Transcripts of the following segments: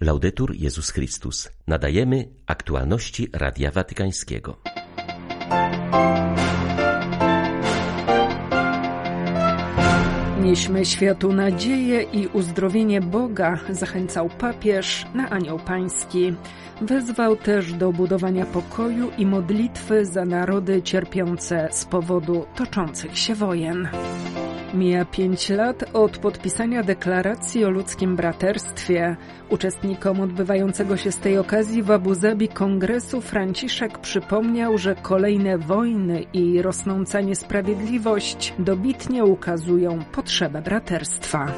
Laudetur Jezus Chrystus. Nadajemy aktualności Radia Watykańskiego. Nieśmy światu nadzieję i uzdrowienie Boga, zachęcał papież na Anioł Pański. Wezwał też do budowania pokoju i modlitwy za narody cierpiące z powodu toczących się wojen. Mija pięć lat od podpisania deklaracji o ludzkim braterstwie. Uczestnikom odbywającego się z tej okazji w Abu Zabi kongresu Franciszek przypomniał, że kolejne wojny i rosnąca niesprawiedliwość dobitnie ukazują potrzebę braterstwa.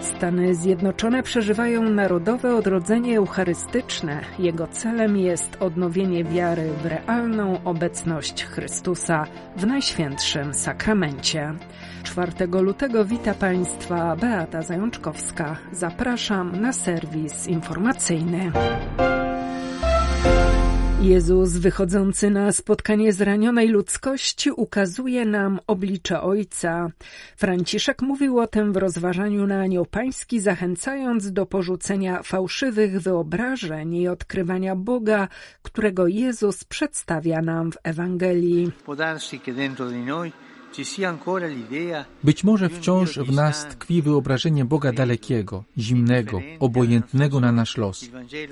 Stany Zjednoczone przeżywają narodowe odrodzenie eucharystyczne. Jego celem jest odnowienie wiary w realną obecność Chrystusa w Najświętszym Sakramencie. 4 lutego wita Państwa Beata Zajączkowska. Zapraszam na serwis informacyjny. Jezus wychodzący na spotkanie zranionej ludzkości ukazuje nam oblicze Ojca. Franciszek mówił o tym w rozważaniu na Anioł Pański, zachęcając do porzucenia fałszywych wyobrażeń i odkrywania Boga, którego Jezus przedstawia nam w Ewangelii. Być może wciąż w nas tkwi wyobrażenie Boga dalekiego, zimnego, obojętnego na nasz los.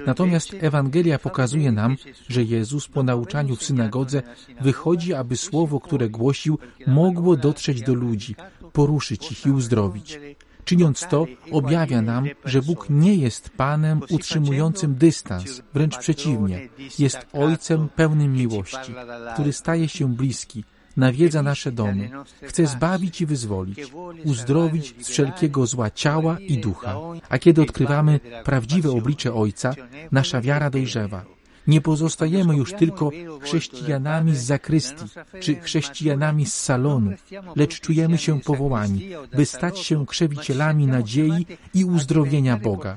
Natomiast Ewangelia pokazuje nam, że Jezus po nauczaniu w synagodze wychodzi, aby słowo, które głosił, mogło dotrzeć do ludzi, poruszyć ich i uzdrowić. Czyniąc to, objawia nam, że Bóg nie jest Panem utrzymującym dystans, wręcz przeciwnie, jest Ojcem pełnym miłości, który staje się bliski, nawiedza nasze domy, chce zbawić i wyzwolić, uzdrowić z wszelkiego zła ciała i ducha. A kiedy odkrywamy prawdziwe oblicze Ojca, nasza wiara dojrzewa. Nie pozostajemy już tylko chrześcijanami z zakrystii czy chrześcijanami z salonu, lecz czujemy się powołani, by stać się krzewicielami nadziei i uzdrowienia Boga.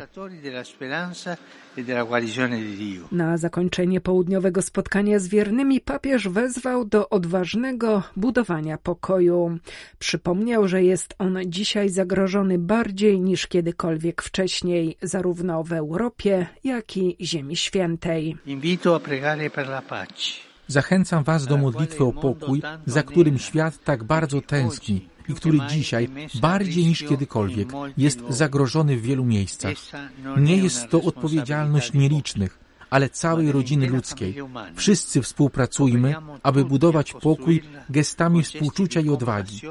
Na zakończenie południowego spotkania z wiernymi papież wezwał do odważnego budowania pokoju. Przypomniał, że jest on dzisiaj zagrożony bardziej niż kiedykolwiek wcześniej, zarówno w Europie, jak i Ziemi Świętej. Zachęcam Was do modlitwy o pokój, za którym świat tak bardzo tęskni i który dzisiaj, bardziej niż kiedykolwiek, jest zagrożony w wielu miejscach. Nie jest to odpowiedzialność nielicznych, ale całej rodziny ludzkiej. Wszyscy współpracujmy, aby budować pokój gestami współczucia i odwagi.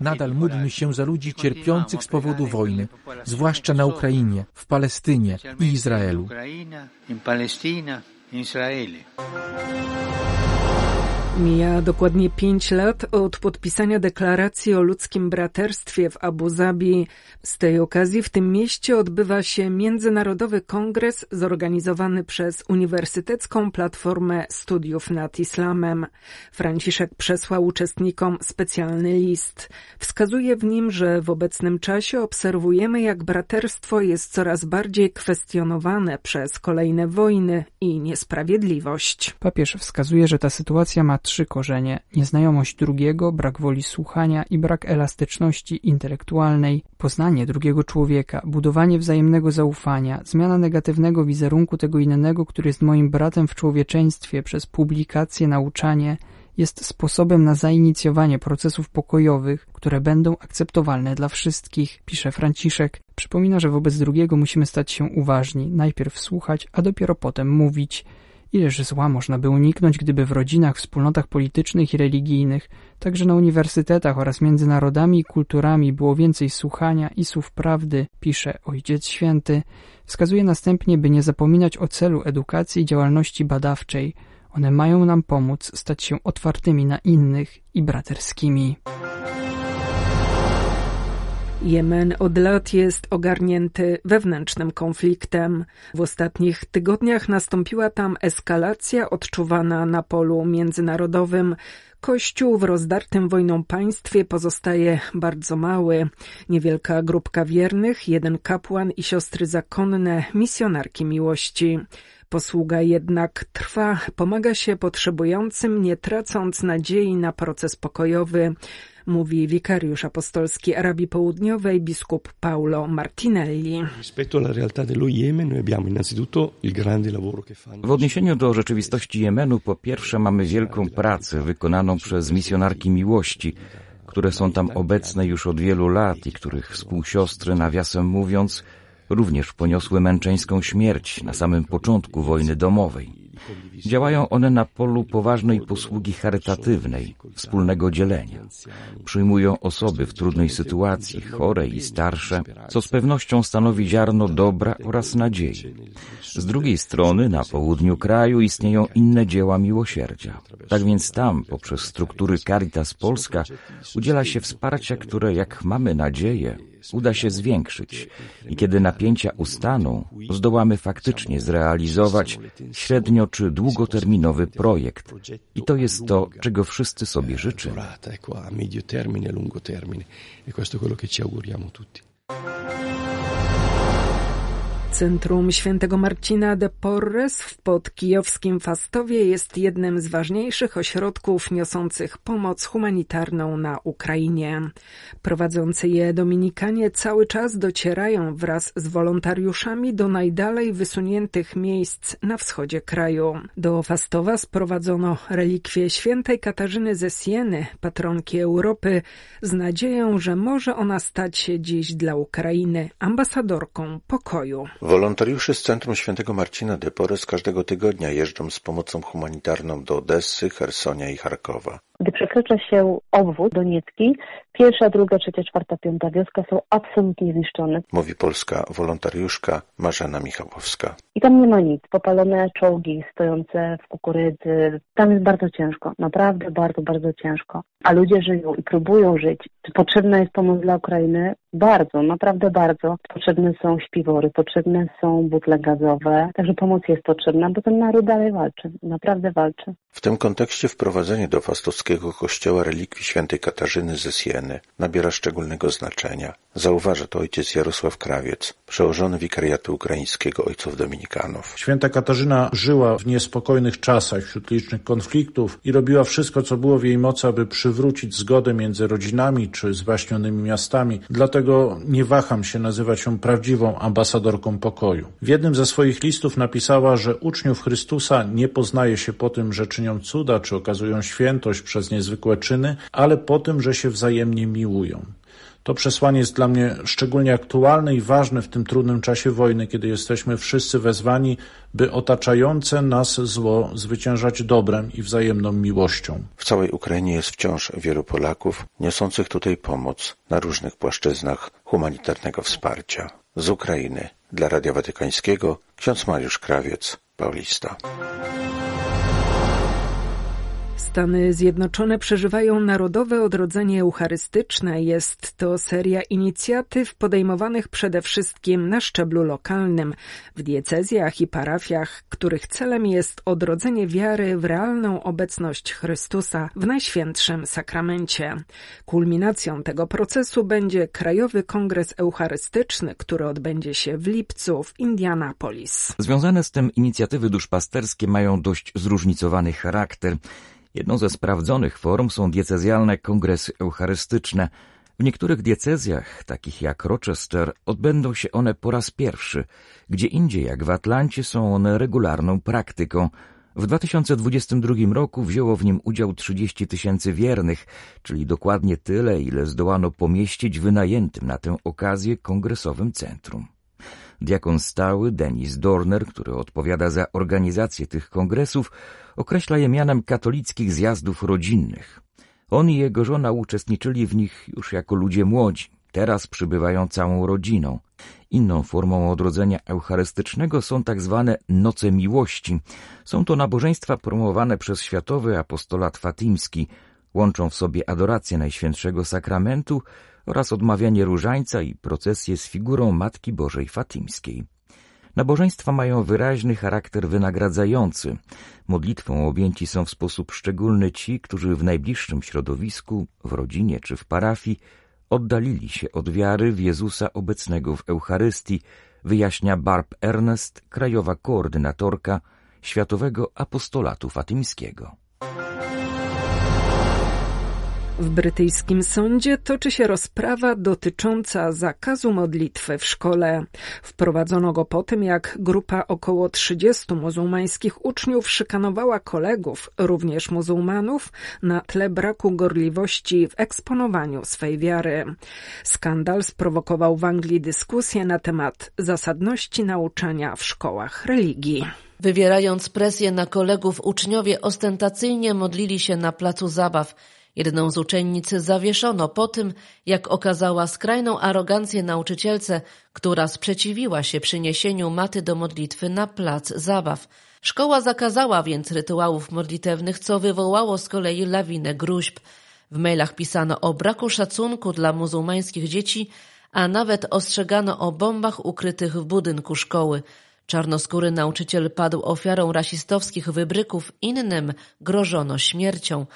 Nadal módlmy się za ludzi cierpiących z powodu wojny, zwłaszcza na Ukrainie, w Palestynie i Izraelu. Mija dokładnie pięć lat od podpisania deklaracji o ludzkim braterstwie w Abu Zabi. Z tej okazji w tym mieście odbywa się Międzynarodowy Kongres zorganizowany przez Uniwersytecką Platformę Studiów nad Islamem. Franciszek przesłał uczestnikom specjalny list. Wskazuje w nim, że w obecnym czasie obserwujemy, jak braterstwo jest coraz bardziej kwestionowane przez kolejne wojny i niesprawiedliwość. Papież wskazuje, że ta sytuacja ma trzy korzenie: nieznajomość drugiego, brak woli słuchania i brak elastyczności intelektualnej, poznanie drugiego człowieka, budowanie wzajemnego zaufania, zmiana negatywnego wizerunku tego innego, który jest moim bratem w człowieczeństwie przez publikacje, nauczanie, jest sposobem na zainicjowanie procesów pokojowych, które będą akceptowalne dla wszystkich, pisze Franciszek. Przypomina, że wobec drugiego musimy stać się uważni, najpierw słuchać, a dopiero potem mówić. Ileż zła można by uniknąć, gdyby w rodzinach, wspólnotach politycznych i religijnych, także na uniwersytetach oraz między narodami i kulturami było więcej słuchania i słów prawdy, pisze Ojciec Święty. Wskazuje następnie, by nie zapominać o celu edukacji i działalności badawczej. One mają nam pomóc stać się otwartymi na innych i braterskimi. Jemen od lat jest ogarnięty wewnętrznym konfliktem. W ostatnich tygodniach nastąpiła tam eskalacja odczuwana na polu międzynarodowym. Kościół w rozdartym wojną państwie pozostaje bardzo mały. Niewielka grupka wiernych, jeden kapłan i siostry zakonne, misjonarki miłości. Posługa jednak trwa, pomaga się potrzebującym, nie tracąc nadziei na proces pokojowy mówi wikariusz apostolski Arabii Południowej biskup Paulo Martinelli. W odniesieniu do rzeczywistości Jemenu, po pierwsze mamy wielką pracę wykonaną przez misjonarki miłości, które są tam obecne już od wielu lat i których współsiostry, nawiasem mówiąc, również poniosły męczeńską śmierć na samym początku wojny domowej. Działają one na polu poważnej posługi charytatywnej, wspólnego dzielenia. Przyjmują osoby w trudnej sytuacji, chore i starsze, co z pewnością stanowi ziarno dobra oraz nadziei. Z drugiej strony, na południu kraju istnieją inne dzieła miłosierdzia. Tak więc tam, poprzez struktury Caritas Polska, udziela się wsparcia, które, jak mamy nadzieję, uda się zwiększyć i kiedy napięcia ustaną, zdołamy faktycznie zrealizować średnio czy długoterminowy projekt. I to jest to, czego wszyscy sobie życzymy. Centrum Świętego Marcina de Porres w podkijowskim Fastowie jest jednym z ważniejszych ośrodków niosących pomoc humanitarną na Ukrainie. Prowadzący je Dominikanie cały czas docierają wraz z wolontariuszami do najdalej wysuniętych miejsc na wschodzie kraju. Do Fastowa sprowadzono relikwie świętej Katarzyny ze Sieny, patronki Europy, z nadzieją, że może ona stać się dziś dla Ukrainy ambasadorką pokoju. Wolontariusze z Centrum Świętego Marcina de Porres każdego tygodnia jeżdżą z pomocą humanitarną do Odessy, Hersonia i Charkowa. Gdy przekracza się obwód Doniecki, pierwsza, druga, trzecia, czwarta, piąta wioska są absolutnie zniszczone. Mówi polska wolontariuszka Marzena Michałowska. I tam nie ma nic. Popalone czołgi stojące w kukurydzy. Tam jest bardzo ciężko. Naprawdę bardzo, bardzo ciężko. A ludzie żyją i próbują żyć. Potrzebna jest pomoc dla Ukrainy? Bardzo, naprawdę bardzo. Potrzebne są śpiwory, potrzebne są butle gazowe. Także pomoc jest potrzebna, bo ten naród dalej walczy. Naprawdę walczy. W tym kontekście wprowadzenie do fastowskiego kościoła relikwii świętej Katarzyny ze Sieny nabiera szczególnego znaczenia. Zauważa to ojciec Jarosław Krawiec, przełożony wikariatu ukraińskiego ojców dominikanów. Święta Katarzyna żyła w niespokojnych czasach wśród licznych konfliktów i robiła wszystko, co było w jej mocy, aby przywrócić zgodę między rodzinami czy zwaśnionymi miastami. Dlatego nie waham się nazywać ją prawdziwą ambasadorką pokoju. W jednym ze swoich listów napisała, że uczniów Chrystusa nie poznaje się po tym, że czynią cuda czy okazują świętość przez niezwykłe czyny, ale po tym, że się wzajemnie miłują. To przesłanie jest dla mnie szczególnie aktualne i ważne w tym trudnym czasie wojny, kiedy jesteśmy wszyscy wezwani, by otaczające nas zło zwyciężać dobrem i wzajemną miłością. W całej Ukrainie jest wciąż wielu Polaków niosących tutaj pomoc na różnych płaszczyznach humanitarnego wsparcia. Z Ukrainy dla Radia Watykańskiego ksiądz Mariusz Krawiec, Paulista. Stany Zjednoczone przeżywają Narodowe Odrodzenie Eucharystyczne. Jest to seria inicjatyw podejmowanych przede wszystkim na szczeblu lokalnym, w diecezjach i parafiach, których celem jest odrodzenie wiary w realną obecność Chrystusa w Najświętszym Sakramencie. Kulminacją tego procesu będzie Krajowy Kongres Eucharystyczny, który odbędzie się w lipcu w Indianapolis. Związane z tym inicjatywy duszpasterskie mają dość zróżnicowany charakter. Jedną ze sprawdzonych form są diecezjalne kongresy eucharystyczne. W niektórych diecezjach, takich jak Rochester, odbędą się one po raz pierwszy. Gdzie indziej, jak w Atlancie, są one regularną praktyką. W 2022 roku wzięło w nim udział 30 tysięcy wiernych, czyli dokładnie tyle, ile zdołano pomieścić wynajętym na tę okazję kongresowym centrum. Diakon stały Denis Dorner, który odpowiada za organizację tych kongresów, określa je mianem katolickich zjazdów rodzinnych. On i jego żona uczestniczyli w nich już jako ludzie młodzi. Teraz przybywają całą rodziną. Inną formą odrodzenia eucharystycznego są tak zwane noce miłości. Są to nabożeństwa promowane przez Światowy Apostolat Fatimski. Łączą w sobie adorację Najświętszego Sakramentu oraz odmawianie różańca i procesję z figurą Matki Bożej Fatimskiej. Nabożeństwa mają wyraźny charakter wynagradzający. Modlitwą objęci są w sposób szczególny ci, którzy w najbliższym środowisku, w rodzinie czy w parafii oddalili się od wiary w Jezusa obecnego w Eucharystii, wyjaśnia Barb Ernest, krajowa koordynatorka Światowego Apostolatu Fatymskiego. W brytyjskim sądzie toczy się rozprawa dotycząca zakazu modlitwy w szkole. Wprowadzono go po tym, jak grupa około 30 muzułmańskich uczniów szykanowała kolegów, również muzułmanów, na tle braku gorliwości w eksponowaniu swej wiary. Skandal sprowokował w Anglii dyskusję na temat zasadności nauczania w szkołach religii. Wywierając presję na kolegów, uczniowie ostentacyjnie modlili się na placu zabaw – Jedną z uczennic zawieszono po tym, jak okazała skrajną arogancję nauczycielce, która sprzeciwiła się przyniesieniu maty do modlitwy na plac zabaw. Szkoła zakazała więc rytuałów modlitewnych, co wywołało z kolei lawinę gruźb. W mailach pisano o braku szacunku dla muzułmańskich dzieci, a nawet ostrzegano o bombach ukrytych w budynku szkoły. Czarnoskóry nauczyciel padł ofiarą rasistowskich wybryków, innym grożono śmiercią.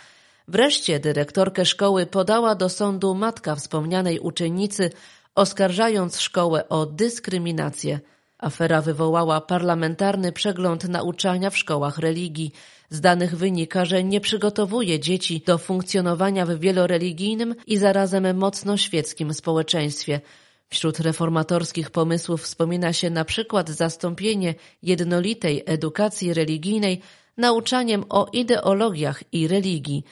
Wreszcie dyrektorkę szkoły podała do sądu matka wspomnianej uczennicy, oskarżając szkołę o dyskryminację. Afera wywołała parlamentarny przegląd nauczania w szkołach religii. Z danych wynika, że nie przygotowuje dzieci do funkcjonowania w wieloreligijnym i zarazem mocno świeckim społeczeństwie. Wśród reformatorskich pomysłów wspomina się na przykład zastąpienie jednolitej edukacji religijnej nauczaniem o ideologiach i religii.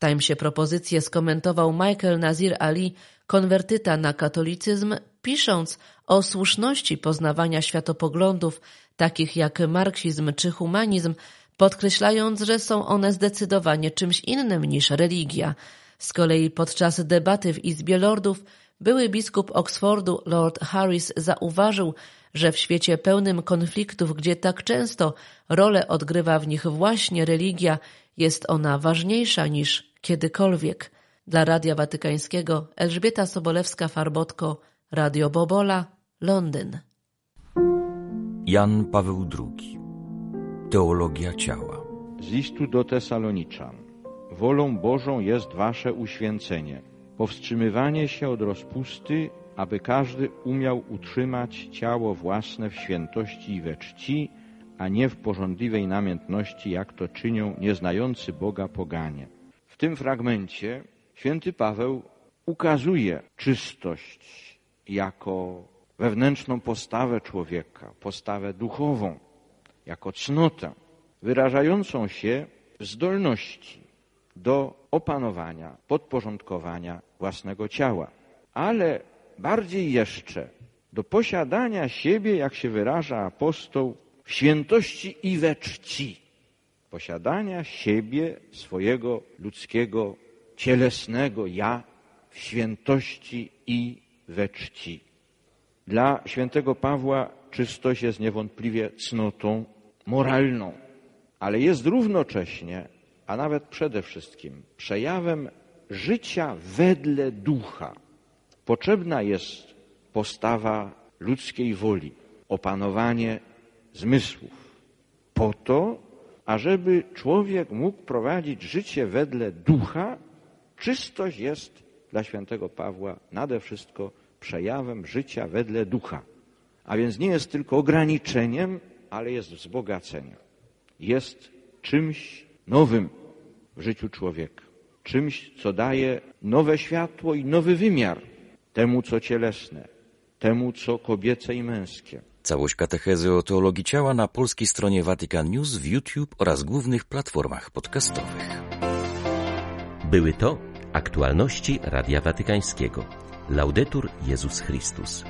Timesie propozycję skomentował Michael Nazir Ali, konwertyta na katolicyzm, pisząc o słuszności poznawania światopoglądów, takich jak marksizm czy humanizm, podkreślając, że są one zdecydowanie czymś innym niż religia. Z kolei podczas debaty w Izbie Lordów były biskup Oxfordu Lord Harris zauważył, że w świecie pełnym konfliktów, gdzie tak często rolę odgrywa w nich właśnie religia, jest ona ważniejsza niż kiedykolwiek. Dla Radia Watykańskiego Elżbieta Sobolewska-Farbotko, Radio Bobola, Londyn. Jan Paweł II Teologia ciała. Z listu do Tesaloniczan. Wolą Bożą jest wasze uświęcenie, powstrzymywanie się od rozpusty, aby każdy umiał utrzymać ciało własne w świętości i we czci, a nie w porządliwej namiętności, jak to czynią nieznający Boga poganie tym fragmencie święty Paweł ukazuje czystość jako wewnętrzną postawę człowieka, postawę duchową, jako cnotę, wyrażającą się w zdolności do opanowania, podporządkowania własnego ciała, ale bardziej jeszcze do posiadania siebie, jak się wyraża apostoł, w świętości i we czci posiadania siebie, swojego ludzkiego, cielesnego ja w świętości i we czci. Dla świętego Pawła czystość jest niewątpliwie cnotą moralną, ale jest równocześnie, a nawet przede wszystkim przejawem życia wedle ducha. Potrzebna jest postawa ludzkiej woli, opanowanie zmysłów, po to, ażeby człowiek mógł prowadzić życie wedle ducha, czystość jest dla świętego Pawła nade wszystko przejawem życia wedle ducha. A więc nie jest tylko ograniczeniem, ale jest wzbogaceniem. Jest czymś nowym w życiu człowieka. Czymś, co daje nowe światło i nowy wymiar temu, co cielesne, temu, co kobiece i męskie. Całość katechezy o teologii ciała na polskiej stronie Vatican News w YouTube oraz głównych platformach podcastowych. Były to aktualności Radia Watykańskiego. Laudetur Jezus Chrystus.